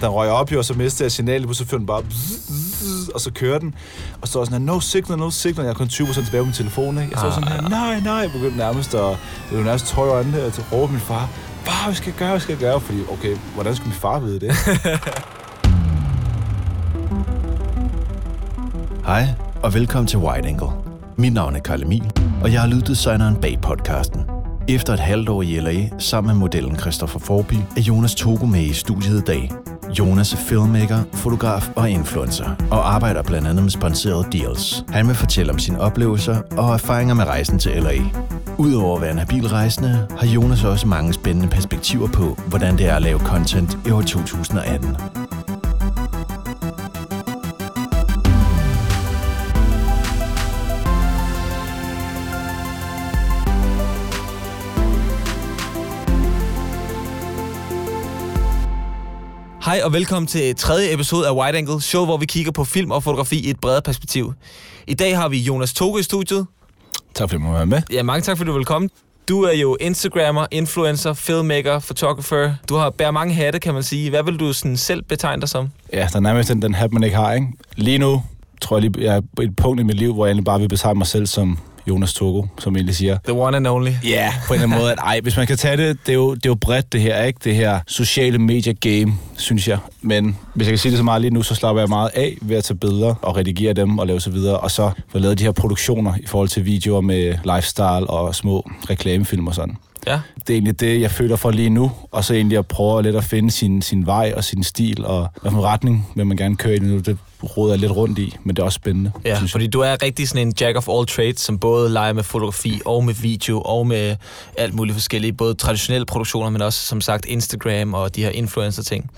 Den røg op jo, og så mistede jeg signalet, og så førte den bare... Og så kører den. Og så var sådan her, no signal, no signal. Jeg har kun 20% tilbage på min telefon, ikke? Jeg så sådan her, nej, nej. Jeg begyndte nærmest at... Det var nærmest tøj øjnene, og til at råbe min far. Far, hvad skal jeg gøre, hvad skal jeg gøre? Fordi, okay, hvordan skulle min far vide det? Hej, og velkommen til Wide Angle. Mit navn er Karl Emil, og jeg er lyddesigneren bag podcasten. Efter et halvt år i LA, sammen med modellen Christopher Forby, er Jonas Togo med i studiet i dag. Jonas er filmmaker, fotograf og influencer, og arbejder blandt andet med sponsorerede deals. Han vil fortælle om sine oplevelser og erfaringer med rejsen til LA. Udover at være en habil rejsende, har Jonas også mange spændende perspektiver på, hvordan det er at lave content i år 2018. Hej og velkommen til tredje episode af Wide Angle, show hvor vi kigger på film og fotografi i et bredere perspektiv. I dag har vi Jonas Toge i studiet. tak fordi du være med. Ja, mange tak fordi du vil komme. Du er jo Instagrammer, influencer, filmmaker, photographer. Du har bærer mange hatte, kan man sige. Hvad vil du sådan selv betegne dig som? Ja, der er nærmest den, den hat, man ikke har, ikke? Lige nu tror jeg, lige, jeg er på et punkt i mit liv, hvor jeg egentlig bare vil betegne mig selv som Jonas Togo, som egentlig siger. The one and only. Ja, yeah, på en eller anden måde. At, ej, hvis man kan tage det, det er, jo, det er jo bredt det her, ikke? Det her sociale media game, synes jeg. Men hvis jeg kan sige det så meget lige nu, så slapper jeg meget af ved at tage billeder og redigere dem og lave så videre. Og så få lavet de her produktioner i forhold til videoer med lifestyle og små reklamefilm og sådan. Ja. Det er egentlig det, jeg føler for lige nu. Og så egentlig at prøve lidt at finde sin, sin vej og sin stil, og hvilken retning vil man gerne køre i nu. Det råder jeg lidt rundt i, men det er også spændende. Ja, synes jeg. fordi du er rigtig sådan en jack of all trades, som både leger med fotografi og med video og med alt muligt forskellige, både traditionelle produktioner, men også som sagt Instagram og de her influencer ting.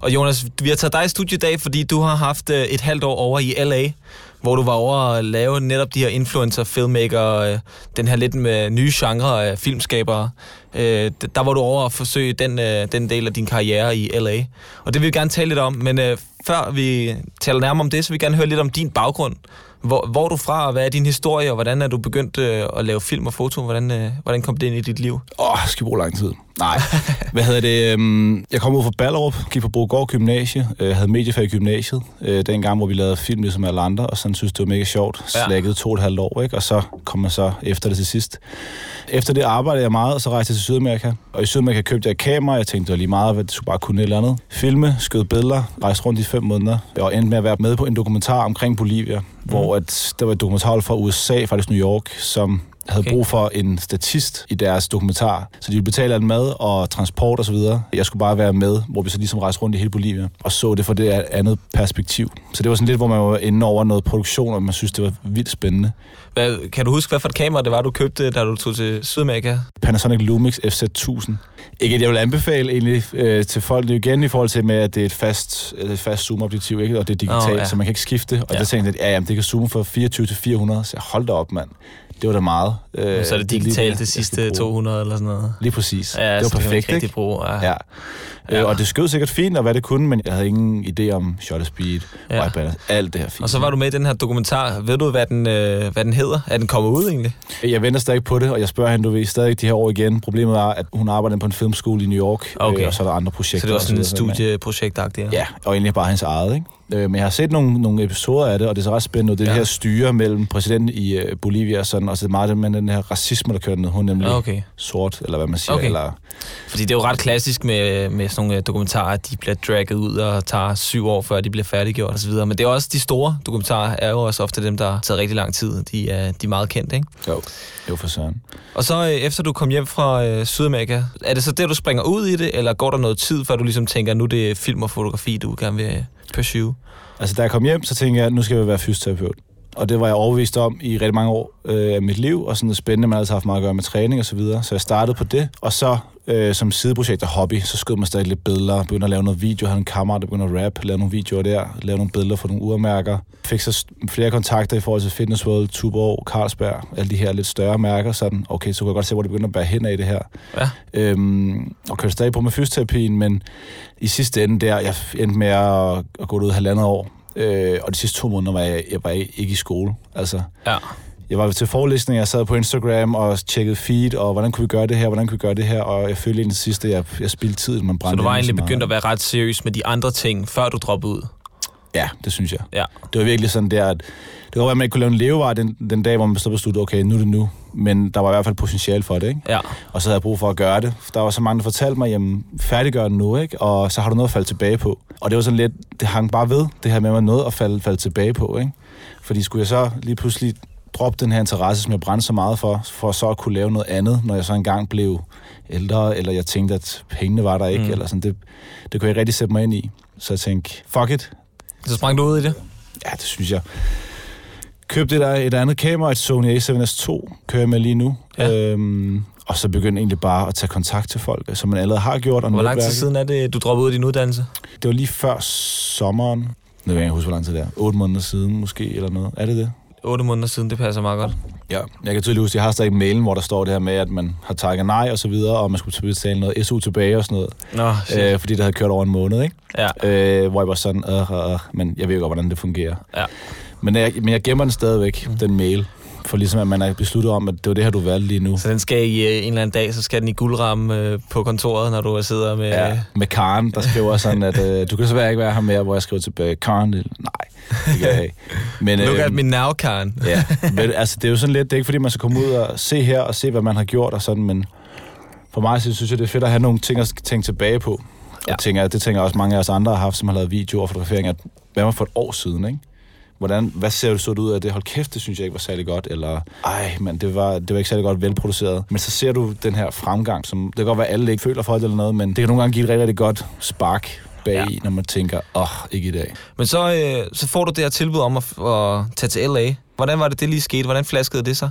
Og Jonas, vi har taget dig i studiet i dag, fordi du har haft øh, et halvt år over i LA, hvor du var over at lave netop de her influencer, filmmaker, øh, den her lidt med nye genre af filmskabere. Øh, der var du over at forsøge den, øh, den del af din karriere i LA. Og det vil vi gerne tale lidt om, men øh, før vi taler nærmere om det, så vil vi gerne høre lidt om din baggrund. Hvor, hvor er du fra, og hvad er din historie, og hvordan er du begyndt øh, at lave film og foto? Hvordan, øh, hvordan kom det ind i dit liv? Åh, oh, skal bruge lang tid? Nej. Hvad hedder det? øhm, Jeg kom ud fra Ballerup, gik på Brogård Gymnasie, øh, havde mediefag i gymnasiet, øh, den gang, hvor vi lavede film ligesom alle andre, og sådan synes det var mega sjovt. Ja. Slækkede to og et halvt år, ikke? Og så kom man så efter det til sidst. Efter det arbejdede jeg meget, og så rejste jeg til Sydamerika. Og i Sydamerika købte jeg et kamera, jeg tænkte, det var lige meget, at det skulle bare kunne et eller andet. Filme, skød billeder, rejste rundt i fem måneder, og endte med at være med på en dokumentar omkring Bolivia, mm. hvor at, der var et dokumentar fra USA, faktisk New York, som havde Okay. brug for en statist i deres dokumentar. Så de ville betale alt mad og transport og så videre. Jeg skulle bare være med, hvor vi så ligesom rejste rundt i hele Bolivia og så det fra det andet perspektiv. Så det var sådan lidt, hvor man var inde over noget produktion, og man synes, det var vildt spændende. Hvad, kan du huske, hvad for et kamera det var, du købte, da du tog til Sydamerika? Panasonic Lumix FZ1000. Ikke at jeg vil anbefale egentlig øh, til folk, det igen i forhold til med, at det er et fast, et fast zoom-objektiv, ikke? og det er digitalt, oh, ja. så man kan ikke skifte. Og Ja. der tænkte jeg, at ja, jamen, det kan zoome fra 24 til 400, så jeg hold da op, mand. Det var da meget. Øh, så er det lige digitalt det skal sidste bruge. 200 eller sådan noget. Lige præcis. Ja, det var perfekt, rigtig ikke? bruge. Ja. Ja. Ja. ja. Øh, og det skød sikkert fint, og hvad det kunne, men jeg havde ingen idé om shutter speed, Ja. ja. white balance, alt det her fint. Og så var du med i den her dokumentar. Ved du, hvad den, øh, hvad den hedder? Er den kommet ud egentlig? Jeg venter stadig på det, og jeg spørger hende, du ved, stadig de her år igen. Problemet er, at hun arbejder på en filmskole i New York, Okay. øh, og så er der andre projekter. Så det var sådan et videre, sådan, studieprojektagtigt. Ja, og egentlig bare hans eget, ikke? Øh, Men jeg har set nogle, nogle episoder af det, og det er så ret spændende. Det Ja. det her styre mellem præsidenten i øh, Bolivia og sådan, og så meget med den her racisme, der kører ned. Hun er nemlig Ja, okay. Sort, eller hvad man siger. Okay. Eller, Fordi det er jo ret klassisk med, med sådan nogle øh, dokumentarer, at de bliver dragget ud og tager syv år, før de bliver færdiggjort osv. Men det er også de store dokumentarer, er jo også ofte dem, der har taget rigtig lang tid. De er, de er meget kendte, ikke? jo, jo for søren. Og så øh, efter du kom hjem fra øh, Sydamerika, er det så det, du springer ud i det, eller går der noget tid, før du ligesom tænker, nu det er film og fotografi, du gerne vil pursue? Altså, da jeg kom hjem, så tænkte jeg, at nu skal jeg være fysioterapeut. Og det var jeg overbevist om i rigtig mange år øh, af mit liv, og sådan noget spændende, man har altid haft meget at gøre med træning og så videre. Så jeg startede på det, og så øh, som sideprojekt og hobby, så skød man stadig lidt billeder, begyndte at lave noget video, havde en kammerat, der begyndte at rap, lavede nogle videoer der, lavede nogle billeder for nogle urmærker. Fik så flere kontakter i forhold til Fitness World, Tuborg, Carlsberg, alle de her lidt større mærker, sådan, okay, så kunne jeg godt se, hvor det begyndte at bære hen af det her. Ja. Øhm, og kørte stadig på med fysioterapien, men i sidste ende der, jeg endte med at, at gå ud halvandet år, øh, og de sidste to måneder var jeg, jeg var ikke i skole. Altså, Ja. Jeg var til forelæsning, jeg sad på Instagram og tjekkede feed, og hvordan kunne vi gøre det her, hvordan kunne vi gøre det her, og jeg følte egentlig til sidst, at jeg, jeg spildte tid, man Så brændte du var egentlig begyndt at være ret seriøs med de andre ting, før du droppede ud? Ja, det synes jeg. Ja. Det var virkelig sådan der, at det var, at man ikke kunne lave en levevej den, den dag, hvor man så besluttede, okay, nu er det nu. Men der var i hvert fald potentiale for det, ikke? Ja. Og så havde jeg brug for at gøre det. Der var så mange, der fortalte mig, jamen, færdiggør det nu, ikke? Og så har du noget at falde tilbage på. Og det var sådan lidt, det hang bare ved, det her med mig noget at falde, falde tilbage på, ikke? Fordi skulle jeg så lige pludselig droppe den her interesse, som jeg brændte så meget for, for så at kunne lave noget andet, når jeg så engang blev ældre, eller jeg tænkte, at pengene var der ikke, Mm. eller sådan, det, det kunne jeg ikke rigtig sætte mig ind i. Så jeg tænkte, fuck it, Så sprang du ud i det? Ja, det synes jeg. Købte der et andet kamera, et Sony A7S II, kører jeg med lige nu. Ja. Øhm, og så begyndte egentlig bare at tage kontakt til folk, som man allerede har gjort. Og Hvor lang tid siden er det, du droppede ud af din uddannelse? Det var lige før sommeren. Nu kan jeg huske, hvor lang tid det er. 8 måneder siden måske, eller noget. Er det det? 8 måneder siden, det passer meget godt. Ja. Jeg kan tydeligt huske, jeg har stadig mailen, hvor der står det her med, at man har takket nej og så videre, og man skulle betale noget SU tilbage og sådan noget. Nå, shit. Øh, fordi det havde kørt over en måned, ikke? ja. Øh, hvor jeg var sådan, øh, øh, øh, men jeg ved jo godt, hvordan det fungerer. Ja. Men jeg, men jeg gemmer den stadigvæk, mm. den mail. For ligesom at man er besluttet om, at det var det her, du valgte lige nu. Så den skal i øh, en eller anden dag, så skal den i guldramme øh, på kontoret, når du sidder med... Ja, med Karen, der skriver sådan, at øh, du kan desværre ikke være her mere, hvor jeg skriver tilbage, Karen, nej, det kan jeg ikke. Men, Look at me now, Karen. ja, men, altså, det er jo sådan lidt, det er ikke fordi, man skal komme ud og se her og se, hvad man har gjort og sådan, men for mig så synes jeg, det er fedt at have nogle ting at tænke tilbage på. Ja. Og tænker, det tænker også mange af os andre har haft, som har lavet videoer og fotograferinger. Hvad var for et år siden, ikke? Hvordan, hvad ser du så ud af det? Hold kæft, det synes jeg ikke var særlig godt. Eller, ej, men det var, det var ikke særlig godt velproduceret. Men så ser du den her fremgang, som det kan godt være, at alle ikke føler for det eller noget, men det kan nogle gange give et rigtig, rigtig godt spark bag ja. når man tænker, åh, oh, ikke i dag. Men så, øh, så får du det her tilbud om at, at tage til LA. Hvordan var det, det lige skete? Hvordan flaskede det sig?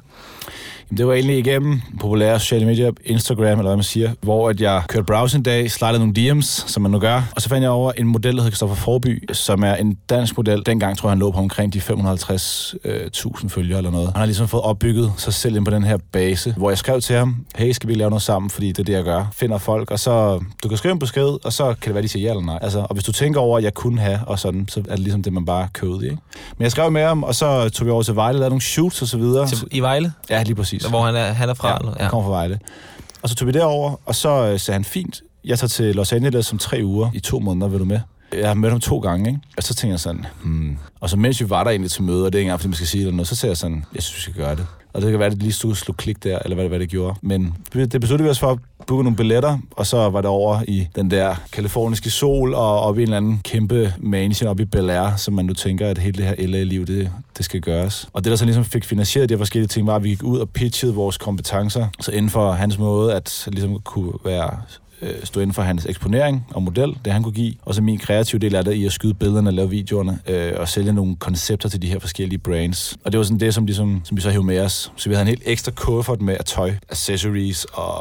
Jamen, det var egentlig igennem populære sociale medier, Instagram eller hvad man siger, hvor at jeg kørte browse en dag, slidede nogle DM's, som man nu gør, og så fandt jeg over en model, der hedder Christoffer Forby, som er en dansk model. Dengang tror jeg, han lå på omkring de 550.000 følgere eller noget. Han har ligesom fået opbygget sig selv ind på den her base, hvor jeg skrev til ham, hey, skal vi lave noget sammen, fordi det er det, jeg gør. Finder folk, og så, du kan skrive en besked, og så kan det være, de siger ja eller nej. Altså, og hvis du tænker over, at jeg kunne have, og sådan, så er det ligesom det, man bare i. Ikke? Men jeg skrev med ham, og så tog vi over til Vejle, lavede nogle shoots og så videre. Til, I Vejle? Ja, lige præcis. Hvor han er, han er fra? Ja, eller? han kommer fra Vejle. Og så tog vi derover, og så øh, sagde han, fint, jeg tager til Los Angeles om tre uger, i to måneder, vil du med? Jeg har mødt ham to gange, ikke? Og så tænkte jeg sådan, hmm. Og så mens vi var der egentlig til møde, og det er ikke engang, fordi man skal sige det eller noget, så sagde jeg sådan, jeg synes, vi skal gøre det. Og det kan være, at det lige stod slog klik der, eller hvad, hvad det gjorde. Men det besluttede vi os for booket nogle billetter, og så var det over i den der kaliforniske sol, og op i en eller anden kæmpe mansion op i Bel Air, som man nu tænker, at hele det her LA-liv, det, det skal gøres. Og det, der så ligesom fik finansieret de her forskellige ting, var, at vi gik ud og pitchede vores kompetencer, så inden for hans måde at ligesom kunne være øh, stå inden for hans eksponering og model, det han kunne give. Og så min kreative del af det i at skyde billederne og lave videoerne øh, og sælge nogle koncepter til de her forskellige brands. Og det var sådan det, som, ligesom, som vi så hævde med os. Så vi havde en helt ekstra kuffert med af tøj, accessories og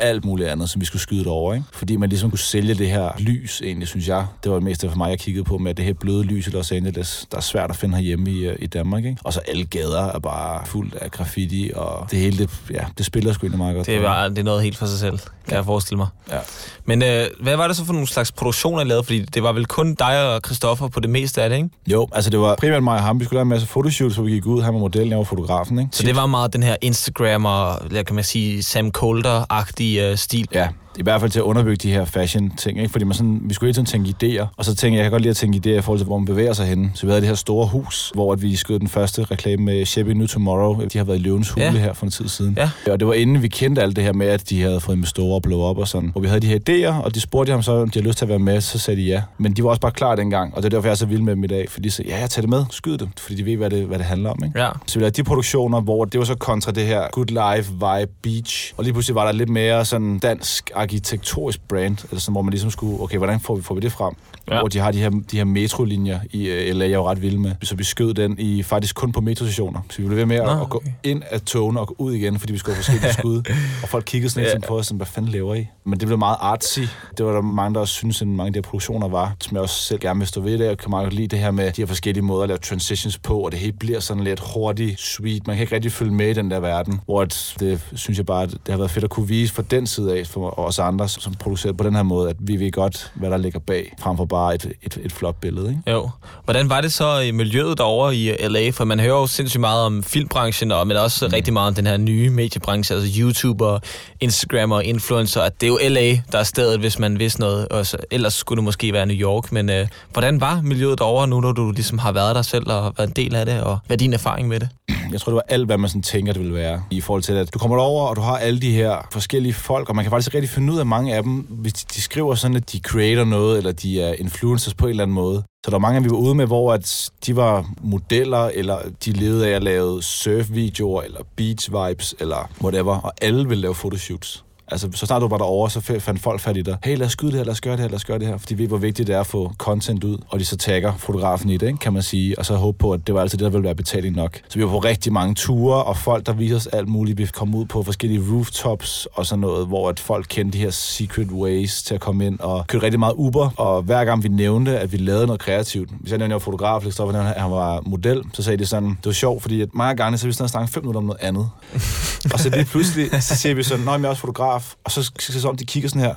alt muligt andet, som vi skulle skyde over. Ikke? Fordi man ligesom kunne sælge det her lys, egentlig, synes jeg. Det var det meste for mig, jeg kiggede på med det her bløde lys i Los Angeles, der er svært at finde herhjemme i, øh, i Danmark. Ikke? Og så alle gader er bare fuldt af graffiti, og det hele, det, ja, det spiller sgu egentlig meget godt. Det er, det er noget helt for sig selv, kan jeg forestille mig. Ja. Men øh, hvad var det så for nogle slags produktioner, I lavede? Fordi det var vel kun dig og Christoffer på det meste af det, ikke? Jo, altså det var primært mig og ham. Vi skulle lave en masse fotoshoots, hvor vi gik ud. Han var modellen, jeg var fotografen, ikke? Så det var meget den her Instagram og, kan man sige, Sam Colder-agtige øh, stil. Ja, i hvert fald til at underbygge de her fashion-ting, ikke? Fordi man sådan, vi skulle hele tiden tænke idéer, og så tænkte jeg, jeg kan godt lide at tænke idéer i forhold til, hvor man bevæger sig henne. Så vi havde det her store hus, hvor at vi skød den første reklame med Shipping New Tomorrow. De har været i Løvens Hule Ja. her for en tid siden. Ja. Og det var inden vi kendte alt det her med, at de havde fået investorer og blow op og sådan. Hvor vi havde de her idéer, og de spurgte ham så, om de havde lyst til at være med, så sagde de ja. Men de var også bare klar dengang, og det er derfor, jeg er så vild med dem i dag. Fordi de sagde, ja, jeg tager det med, skyd det, fordi de ved, hvad det, hvad det handler om, ikke? Ja. Så vi lavede de produktioner, hvor det var så kontra det her Good Life Vibe Beach. Og lige pludselig var der lidt mere sådan dansk arkitektonisk brand, eller sådan, hvor man ligesom skulle, okay, hvordan får vi, får vi det frem? Ja. Ja. Hvor de har de her, de her metrolinjer i uh, LA, jeg er jo ret vild med. Så vi skød den i faktisk kun på metrostationer. Så vi blev ved med at, Nå, at gå okay. ind af togene og gå ud igen, fordi vi skulle have forskellige skud. Og folk kiggede sådan Ja. lidt på os, sådan, hvad fanden laver I? Men det blev meget artsy. Det var der mange, der også synes, at mange af de her produktioner var, som jeg også selv gerne vil stå ved det. Jeg kan meget godt lide det her med de her forskellige måder at lave transitions på, og det hele bliver sådan lidt hurtigt, sweet. Man kan ikke rigtig følge med i den der verden, hvor at det synes jeg bare, at det har været fedt at kunne vise fra den side af, for, og os andre, som producerer på den her måde, at vi ved godt, hvad der ligger bag, frem for bare et, et, et flot billede. Ikke? Jo. Hvordan var det så i miljøet derovre i LA? For man hører jo sindssygt meget om filmbranchen, og men også mm. rigtig meget om den her nye mediebranche, altså YouTuber, Instagram og influencer. At det er jo LA, der er stedet, hvis man vidste noget. Og så, ellers skulle det måske være New York. Men øh, hvordan var miljøet derovre nu, når du ligesom har været der selv og været en del af det? Og hvad er din erfaring med det? Jeg tror, det var alt, hvad man sådan tænker, det ville være. I forhold til, at du kommer over, og du har alle de her forskellige folk, og man kan faktisk rigtig finde ud af mange af dem, hvis de, de skriver sådan, at de creator noget, eller de er influencers på en eller anden måde. Så der var mange, vi var ude med, hvor at de var modeller, eller de levede af at lave surfvideoer, eller beach vibes, eller whatever, og alle ville lave photoshoots. Altså, så snart du var derovre, så fandt folk fat i dig. Hey, lad os skyde det her, lad os gøre det her, lad os gøre det her. Fordi vi ved, hvor vigtigt det er at få content ud, og de så tagger fotografen i det, ikke, kan man sige. Og så håbe på, at det var altid det, der ville være betaling nok. Så vi var på rigtig mange ture, og folk, der viser os alt muligt. Vi kom ud på forskellige rooftops og sådan noget, hvor at folk kendte de her secret ways til at komme ind og kørte rigtig meget Uber. Og hver gang vi nævnte, at vi lavede noget kreativt, hvis jeg nævnte, at jeg var fotograf, eller at han var model, så sagde de sådan, det var sjovt, fordi at mange gange, så vi sådan snakke fem minutter om noget andet. og så lige pludselig, så siger vi sådan, nej, jeg er også fotograf. Og så skal så om, de kigger sådan her.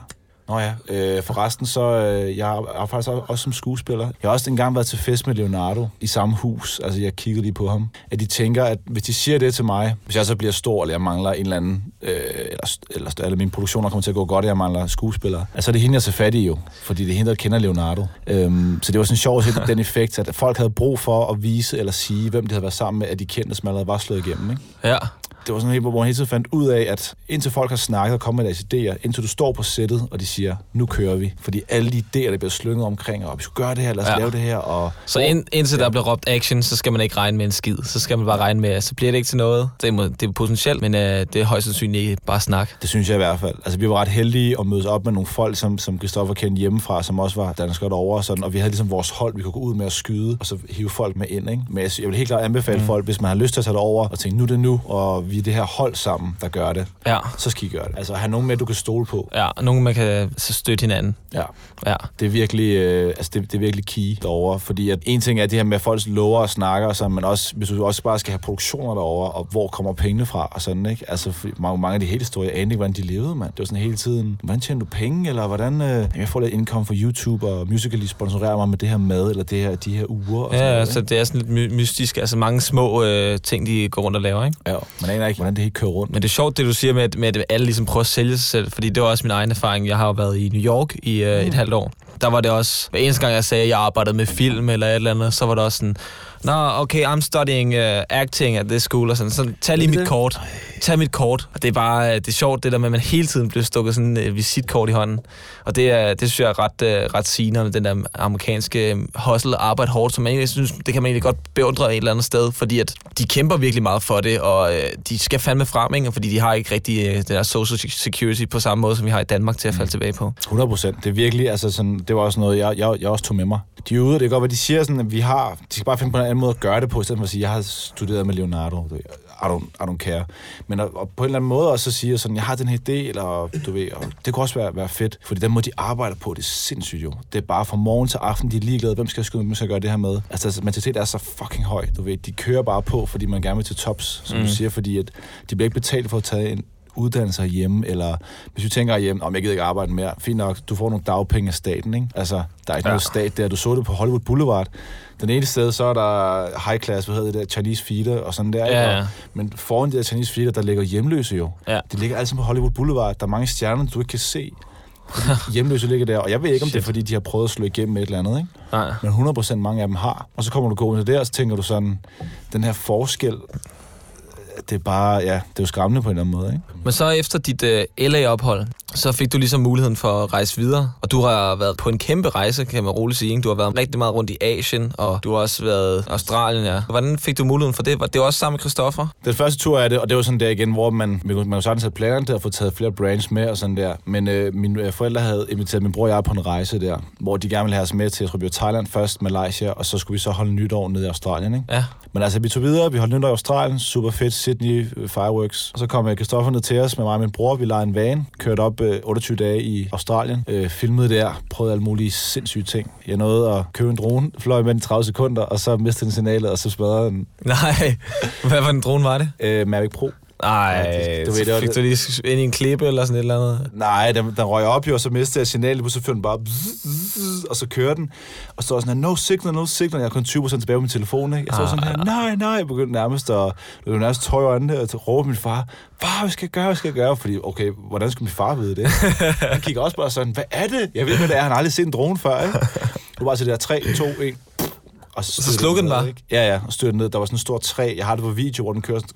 Nå ja, øh, forresten så, øh, jeg er faktisk også som skuespiller. Jeg har også engang været til fest med Leonardo i samme hus. Altså, jeg kiggede lige på ham. At de tænker, at hvis de siger det til mig, hvis jeg så bliver stor, eller jeg mangler en eller anden, øh, eller, eller alle mine produktioner kommer til at gå godt, og jeg mangler skuespillere. Altså, det er hende, jeg ser fat i jo. Fordi det er hende, der kender Leonardo. Øhm, så det var sådan sjovt at se den effekt, at folk havde brug for at vise eller sige, hvem de havde været sammen med, at de kendte, som allerede var slået igennem. Ikke? Ja det var sådan helt, hvor man hele tiden fandt ud af, at indtil folk har snakket og kommet med deres idéer, indtil du står på sættet, og de siger, nu kører vi. Fordi alle de idéer, der bliver slynget omkring, og vi skal gøre det her, lad os ja. lave det her. Og, så ind, indtil ja. der bliver råbt action, så skal man ikke regne med en skid. Så skal man bare regne med, at så bliver det ikke til noget. Det er, det er potentielt, men uh, det er højst sandsynligt ikke bare snak. Det synes jeg i hvert fald. Altså, vi var ret heldige at mødes op med nogle folk, som, som Christoffer kendte hjemmefra, som også var danskere derovre, og, sådan, og vi havde ligesom vores hold, vi kunne gå ud med at skyde, og så hive folk med ind. Ikke? Men jeg, jeg vil helt klart anbefale mm. folk, hvis man har lyst til at tage det over og tænke, nu er det nu, og vi er det her hold sammen der gør det, ja. så skal I gøre det. Altså have nogen med, du kan stole på. Ja, nogen man kan så støtte hinanden. Ja. ja. Det er virkelig, øh, altså det, det, er virkelig key derovre, fordi at en ting er det her med, at folk lover og snakker, og sådan, men også, hvis du også bare skal have produktioner derovre, og hvor kommer pengene fra, og sådan, ikke? Altså, mange, mange af de hele historier, jeg anede ikke, hvordan de levede, mand. Det var sådan hele tiden, hvordan tjener du penge, eller hvordan, øh, jeg får lidt indkomst fra YouTube, og Musical.ly sponsorerer mig med det her mad, eller det her, de her uger. Og ja, sådan noget, så det er sådan lidt my- mystisk, altså mange små øh, ting, de går rundt og laver, ikke? Ja, man aner ikke, hvordan det hele kører rundt. Men det er sjovt, det du siger med, at, med, at alle ligesom prøver at sælge sig selv, fordi det var også min egen erfaring. Jeg har jo været i New York i øh, et mm. halvt år. Der var det også, hver eneste gang jeg sagde, at jeg arbejdede med film eller et eller andet, så var det også sådan, Nå, okay, I'm studying uh, acting at this school, og sådan. Så tag lige mit kort. Tag mit kort. Og det er bare, det er sjovt, det der med, at man hele tiden bliver stukket sådan et uh, visitkort i hånden. Og det, er, det synes jeg er ret, uh, ret sigende med den der amerikanske hustle, arbejde hårdt, som jeg synes, det kan man egentlig godt beundre et eller andet sted, fordi at de kæmper virkelig meget for det, og uh, de skal fandme frem, ikke? fordi de har ikke rigtig uh, det der social security på samme måde, som vi har i Danmark til at falde mm. tilbage på. 100 procent. Det er virkelig, altså sådan, det var også noget, jeg, jeg, jeg også tog med mig. De er ude, det kan godt være, de siger sådan, at vi har, de skal bare finde på en anden måde at gøre det på, i stedet for at sige, jeg har studeret med Leonardo. I don't, I don't care. Men at, at på en eller anden måde også sige sådan, jeg har den her idé, eller du ved, og det kunne også være, være fedt, fordi den måde, de arbejder på, det er sindssygt jo. Det er bare fra morgen til aften, de er ligeglade, hvem skal jeg skynde, skal gøre det her med. Altså, altså mentalitet er så fucking høj, du ved. De kører bare på, fordi man gerne vil til tops, som mm. du siger, fordi at de bliver ikke betalt for at tage en, uddannelse hjemme, eller hvis du tænker hjemme, om jeg gider ikke arbejde mere, fint nok, du får nogle dagpenge af staten, ikke? Altså, der er ikke ja. noget stat der. Du så det på Hollywood Boulevard. Den ene sted, så er der high class, hvad hedder det der, Chinese feeder og sådan der. Ja, ja. Men foran de der Chinese feeder, der ligger hjemløse jo. Ja. De ligger altid på Hollywood Boulevard. Der er mange stjerner, du ikke kan se. hjemløse ligger der, og jeg ved ikke, om Shit. det er, fordi de har prøvet at slå igennem med et eller andet, ikke? Nej. Men 100% mange af dem har. Og så kommer du gående der, og så tænker du sådan, den her forskel, det er bare, ja, det er jo skræmmende på en eller anden måde, ikke? Men så efter dit uh, øh, LA-ophold, så fik du ligesom muligheden for at rejse videre. Og du har været på en kæmpe rejse, kan man roligt sige. Ikke? Du har været rigtig meget rundt i Asien, og du har også været i Australien, ja. Hvordan fik du muligheden for det? Det var også sammen med Christoffer? Den første tur er det, og det var sådan der igen, hvor man, man jo sådan sat planerne til at få taget flere brands med og sådan der. Men øh, mine øh, forældre havde inviteret min bror og jeg på en rejse der, hvor de gerne ville have os med til, jeg tror, vi var Thailand først, Malaysia, og så skulle vi så holde nytår nede i Australien, ikke? Ja. Men altså, vi tog videre, vi holdt nytår i Australien, super fedt, Sydney øh, Fireworks. Og så kom Christoffer ned til os med mig og min bror, vi lejede en van, kørte op øh, 28 dage i Australien, øh, filmede der, prøvede alle mulige sindssyge ting. Jeg nåede at købe en drone, fløj med den 30 sekunder, og så mistede den signalet, og så smadrede den. Nej, hvad for en drone var det? Øh, Mavic Pro. Nej. Du du ved, det fik det- du lige ind i en klippe eller sådan et eller andet? Nej, den, den røg op jo, og så mistede jeg signalet, så førte den bare... bzz, bzz, Og så kører den. Og så var sådan her, no signal, no signal. Jeg har kun 20% tilbage på min telefon, ikke? Jeg så Ah, sådan her, nej, nej. Jeg begyndte nærmest at... Det var nærmest tøj øjnene, og så råbte min far, far, hvad skal jeg gøre, hvad skal jeg gøre? Fordi, okay, hvordan skulle min far vide det? Han kigger også bare sådan, hvad er det? Jeg ved, hvad det er. Han har aldrig set en drone før, ikke? Det var så det der 3, 2, 1... Og så, styrtede slukkede den bare? Ja, ja, og styrte ned. Der var sådan en stor træ. Jeg har det på video, hvor den kører sådan...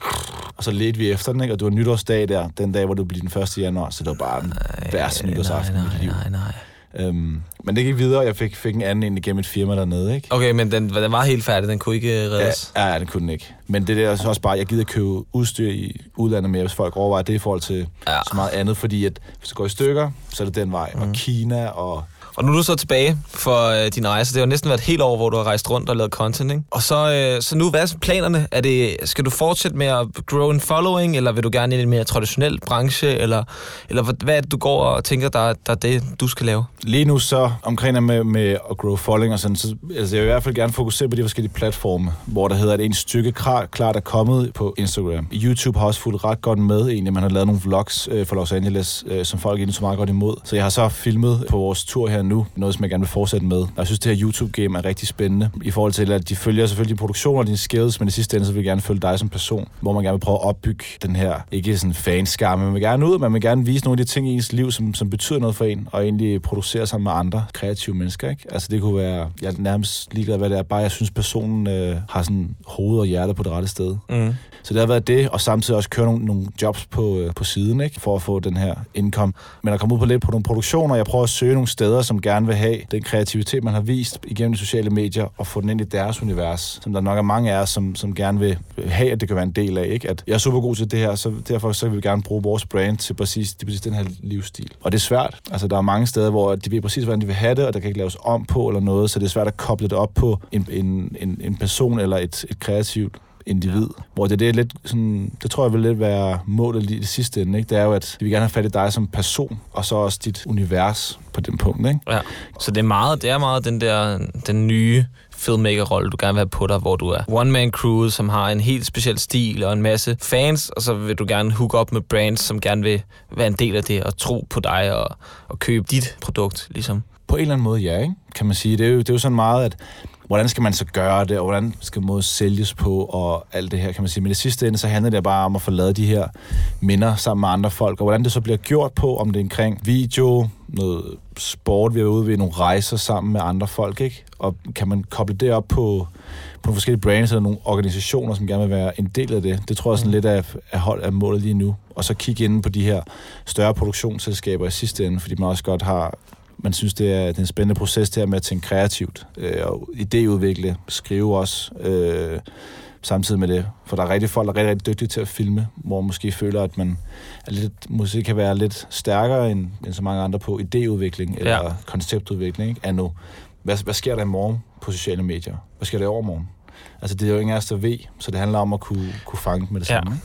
Og så ledte vi efter den, ikke? Og det var nytårsdag der, den dag, hvor det blev den 1. januar. Så det var bare den værste nytårsaften i nej, mit liv. nej, nej. Øhm, men det gik videre, og jeg fik, fik en anden ind igennem et firma dernede, ikke? Okay, men den, den var helt færdig, den kunne ikke øh, Ja, reddes. ja, ja, det kunne den ikke. Men det der er så også bare, jeg gider købe udstyr i udlandet mere, hvis folk overvejer det i forhold til Ja. ja. så meget andet, fordi at hvis det går i stykker, så er det den vej. Mm. Og Kina og... Og nu er du så tilbage for øh, din rejse. Det har jo næsten været et helt år, hvor du har rejst rundt og lavet content, ikke? Og så, øh, så nu, hvad er planerne? Er det, skal du fortsætte med at grow en following, eller vil du gerne ind i en mere traditionel branche, eller, eller hvad, er det, du går og tænker, der, der er det, du skal lave? Lige nu så, omkring det med, med at grow following og sådan, så altså jeg vil i hvert fald gerne fokusere på de forskellige platforme, hvor der hedder, at en stykke klar, klart er kommet på Instagram. YouTube har også fulgt ret godt med egentlig. Man har lavet nogle vlogs øh, fra Los Angeles, øh, som folk egentlig så meget godt imod. Så jeg har så filmet på vores tur her nu, noget som jeg gerne vil fortsætte med. Og jeg synes, det her YouTube-game er rigtig spændende, i forhold til, at de følger selvfølgelig din produktion og dine skills, men i sidste ende, så vil jeg gerne følge dig som person, hvor man gerne vil prøve at opbygge den her, ikke sådan fanskar, men man vil gerne ud, man vil gerne vise nogle af de ting i ens liv, som, som betyder noget for en, og egentlig producere sammen med andre kreative mennesker, ikke? Altså det kunne være, jeg er nærmest ligeglad, hvad det er, bare jeg synes, personen øh, har sådan hoved og hjerte på det rette sted. Mm. Så det har været det, og samtidig også køre nogle, nogle jobs på, øh, på siden, ikke? for at få den her income. Men at komme ud på lidt på nogle produktioner, jeg prøver at søge nogle steder, som gerne vil have den kreativitet, man har vist igennem de sociale medier, og få den ind i deres univers, som der nok er mange af os, som, som gerne vil have, at det kan være en del af. Ikke? At jeg er super god til det her, så derfor så vil vi gerne bruge vores brand til præcis, til præcis den her livsstil. Og det er svært. Altså, der er mange steder, hvor de ved præcis, hvordan de vil have det, og der kan ikke laves om på eller noget, så det er svært at koble det op på en, en, en, en person eller et, et kreativt individ. Ja. Hvor det, det er lidt sådan, det tror jeg vil lidt være målet lige i det sidste ende, ikke? Det er jo, at vi vil gerne have fat i dig som person, og så også dit univers på den punkt, ikke? Ja. Så det er meget, det er meget den der den nye filmmaker-rolle, du gerne vil have på dig, hvor du er one-man crew, som har en helt speciel stil og en masse fans, og så vil du gerne hook op med brands, som gerne vil være en del af det og tro på dig og, og købe dit produkt, ligesom. På en eller anden måde, ja, ikke? kan man sige. Det er, jo, det er jo sådan meget, at hvordan skal man så gøre det, og hvordan skal måde sælges på, og alt det her, kan man sige. Men i det sidste ende, så handler det bare om at få lavet de her minder sammen med andre folk, og hvordan det så bliver gjort på, om det er omkring video, noget sport, vi er ude ved nogle rejser sammen med andre folk, ikke? Og kan man koble det op på, på nogle forskellige brands eller nogle organisationer, som gerne vil være en del af det. Det tror jeg sådan lidt er, er, hold, er målet lige nu. Og så kigge ind på de her større produktionsselskaber i sidste ende, fordi man også godt har man synes, det er, det er en spændende proces det her med at tænke kreativt øh, og idéudvikle, skrive også øh, samtidig med det. For der er rigtig folk, der er rigtig, rigtig dygtige til at filme, hvor man måske føler, at man er lidt, måske kan være lidt stærkere end, end så mange andre på idéudvikling eller Ja. konceptudvikling. Ikke? Anno. Hvad, hvad sker der i morgen på sociale medier? Hvad sker der i overmorgen? Altså, det er jo ingen af os, der ved, så det handler om at kunne, kunne fange med det Ja. samme.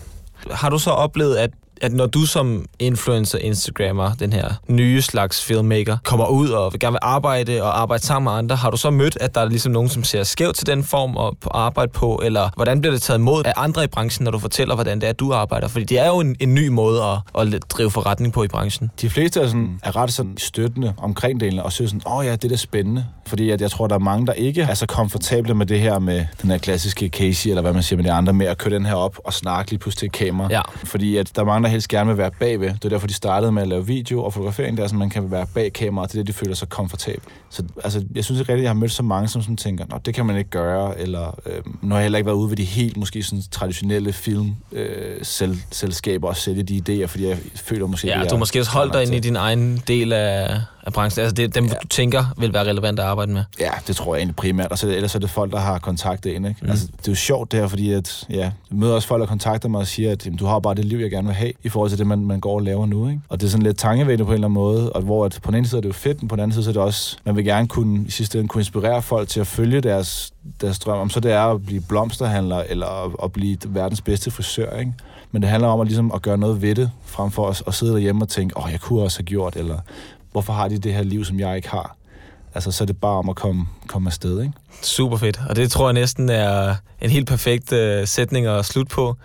Har du så oplevet, at at når du som influencer, instagrammer, den her nye slags filmmaker, kommer ud og vil gerne vil arbejde og arbejde sammen med andre, har du så mødt, at der er ligesom nogen, som ser skævt til den form at arbejde på, eller hvordan bliver det taget imod af andre i branchen, når du fortæller, hvordan det er, du arbejder? Fordi det er jo en, en ny måde at, at drive forretning på i branchen. De fleste er, sådan, er ret sådan støttende omkring det, og synes sådan, åh oh ja, det er da spændende. Fordi at jeg tror, der er mange, der ikke er så komfortable med det her med den her klassiske Casey, eller hvad man siger med de andre, med at køre den her op og snakke lige pludselig til kamera. Ja. Fordi at der er mange, der helst gerne vil være bagved. Det er derfor, de startede med at lave video og fotografering, der så man kan være bag kameraet. Det er det, de føler sig komfortabel. Så altså, jeg synes ikke rigtigt, at jeg har mødt så mange, som sådan tænker, Nå, det kan man ikke gøre, eller øh, nu har jeg heller ikke været ude ved de helt måske sådan traditionelle film øh, og sælge de idéer, fordi jeg føler måske, Ja, du har måske også holdt dig inde i din egen del af, af branchen. Altså det dem, ja. du tænker vil være relevant at arbejde med. Ja, det tror jeg egentlig primært. Og så, ellers er det folk, der har kontaktet ind. Ikke? Mm. Altså, det er jo sjovt det her, fordi at, ja, jeg møder også folk, der kontakter mig og siger, at jamen, du har bare det liv, jeg gerne vil have, i forhold til det, man, man går og laver nu. Ikke? Og det er sådan lidt tankevækkende på en eller anden måde, og hvor at på den ene side er det jo fedt, men på den anden side så er det også, man vil gerne kunne, i sidste ende kunne inspirere folk til at følge deres, deres drøm, om så det er at blive blomsterhandler, eller at, at blive verdens bedste frisør. Ikke? Men det handler om at, ligesom, at gøre noget ved det, frem for at, at sidde derhjemme og tænke, åh, oh, jeg kunne også have gjort, eller hvorfor har de det her liv, som jeg ikke har? Altså, så er det bare om at komme, komme afsted, ikke? Super fedt. Og det tror jeg næsten er en helt perfekt uh, sætning at slutte på.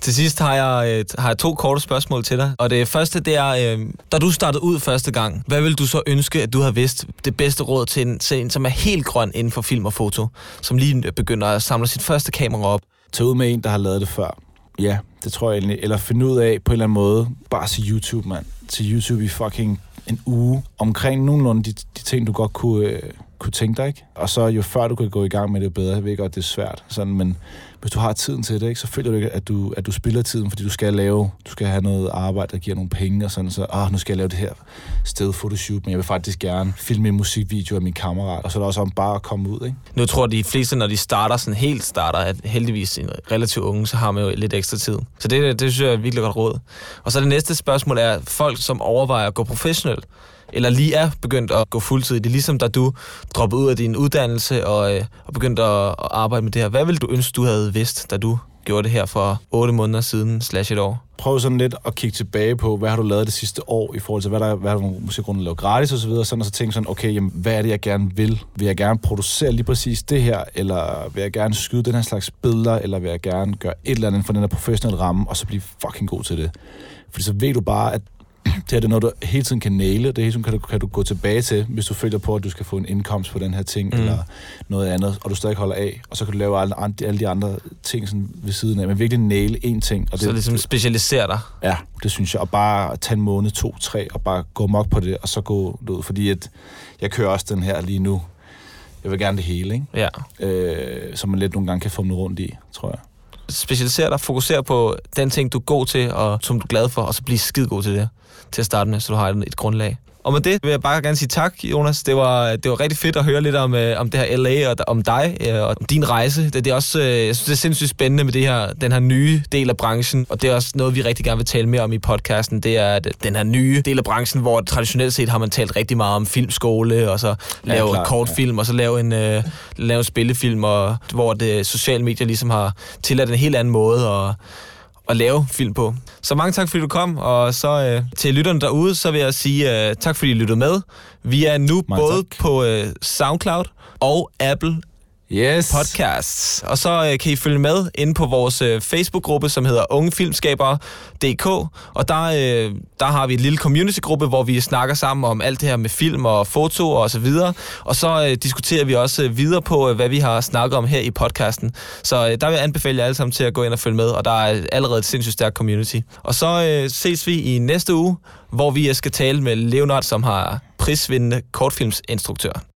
Til sidst har jeg, øh, har jeg to korte spørgsmål til dig. Og det første, det er, øh, da du startede ud første gang, hvad vil du så ønske, at du havde vidst det bedste råd til en, til en som er helt grøn inden for film og foto, som lige begynder at samle sit første kamera op? Tag ud med en, der har lavet det før. Ja, det tror jeg egentlig. Eller finde ud af på en eller anden måde, bare se YouTube, mand. Til YouTube i fucking en uge omkring nogenlunde de, de ting, du godt kunne, øh, kunne tænke dig. Ikke? Og så jo før du kan gå i gang med det, bedre. Jeg ved godt, det er svært. Sådan, men hvis du har tiden til det, ikke, så føler du ikke, at du, at du spiller tiden, fordi du skal lave, du skal have noget arbejde, der giver nogle penge, og sådan, så ah, nu skal jeg lave det her sted photoshoot, men jeg vil faktisk gerne filme en musikvideo af min kammerat, og så er det også om bare at komme ud. Ikke? Nu tror jeg, de fleste, når de starter sådan helt starter, at heldigvis en relativt unge, så har man jo lidt ekstra tid. Så det, det synes jeg er virkelig godt råd. Og så det næste spørgsmål er, folk, som overvejer at gå professionelt, eller lige er begyndt at gå fuldtid. i Det ligesom, da du droppede ud af din uddannelse og, øh, og begyndte at, at arbejde med det her. Hvad ville du ønske, du havde vidst, da du gjorde det her for 8 måneder siden, slash et år? Prøv sådan lidt at kigge tilbage på, hvad har du lavet det sidste år, i forhold til, hvad der, hvad har du musikgrunde lavet gratis osv., og sådan, og så tænke sådan, okay, jamen, hvad er det, jeg gerne vil? Vil jeg gerne producere lige præcis det her, eller vil jeg gerne skyde den her slags billeder, eller vil jeg gerne gøre et eller andet for den her professionelle ramme, og så blive fucking god til det? Fordi så ved du bare, at det er det noget, du hele tiden kan næle. Det hele tiden kan du, kan du gå tilbage til, hvis du føler på, at du skal få en indkomst på den her ting, mm. eller noget andet, og du stadig holder af. Og så kan du lave alle, alle de andre ting sådan ved siden af. Men virkelig næle én ting. Og det, så ligesom specialisere dig? Ja, det synes jeg. Og bare tage en måned, to, tre, og bare gå mok på det, og så gå ud. Fordi at jeg kører også den her lige nu. Jeg vil gerne det hele, ikke? Ja. Øh, som man lidt nogle gange kan få rundt i, tror jeg specialisere dig, fokusere på den ting, du er god til, og som du er glad for, og så blive skide god til det til at starte med, så du har et, et grundlag. Og med det vil jeg bare gerne sige tak, Jonas. Det var, det var rigtig fedt at høre lidt om, øh, om det her LA og om dig øh, og din rejse. Det, det er også, øh, jeg synes, det er sindssygt spændende med det her, den her nye del af branchen. Og det er også noget, vi rigtig gerne vil tale mere om i podcasten. Det er den her nye del af branchen, hvor traditionelt set har man talt rigtig meget om filmskole, og så lave ja, klar, kortfilm, ja. og så lave en, øh, lave en spillefilm, og, hvor det sociale medier ligesom har tilladt en helt anden måde at at lave film på. Så mange tak, fordi du kom, og så øh, til lytterne derude, så vil jeg sige øh, tak, fordi I lyttede med. Vi er nu mange både tak. på øh, SoundCloud og Apple yes. podcasts. Og så øh, kan I følge med inde på vores øh, Facebook-gruppe, som hedder ungefilmskabere.dk. Og der, øh, der har vi en lille community-gruppe, hvor vi snakker sammen om alt det her med film og foto og så videre. Og så øh, diskuterer vi også øh, videre på, øh, hvad vi har snakket om her i podcasten. Så øh, der vil jeg anbefale jer alle sammen til at gå ind og følge med, og der er allerede et sindssygt stærkt community. Og så øh, ses vi i næste uge, hvor vi skal tale med Leonard, som har prisvindende kortfilmsinstruktør.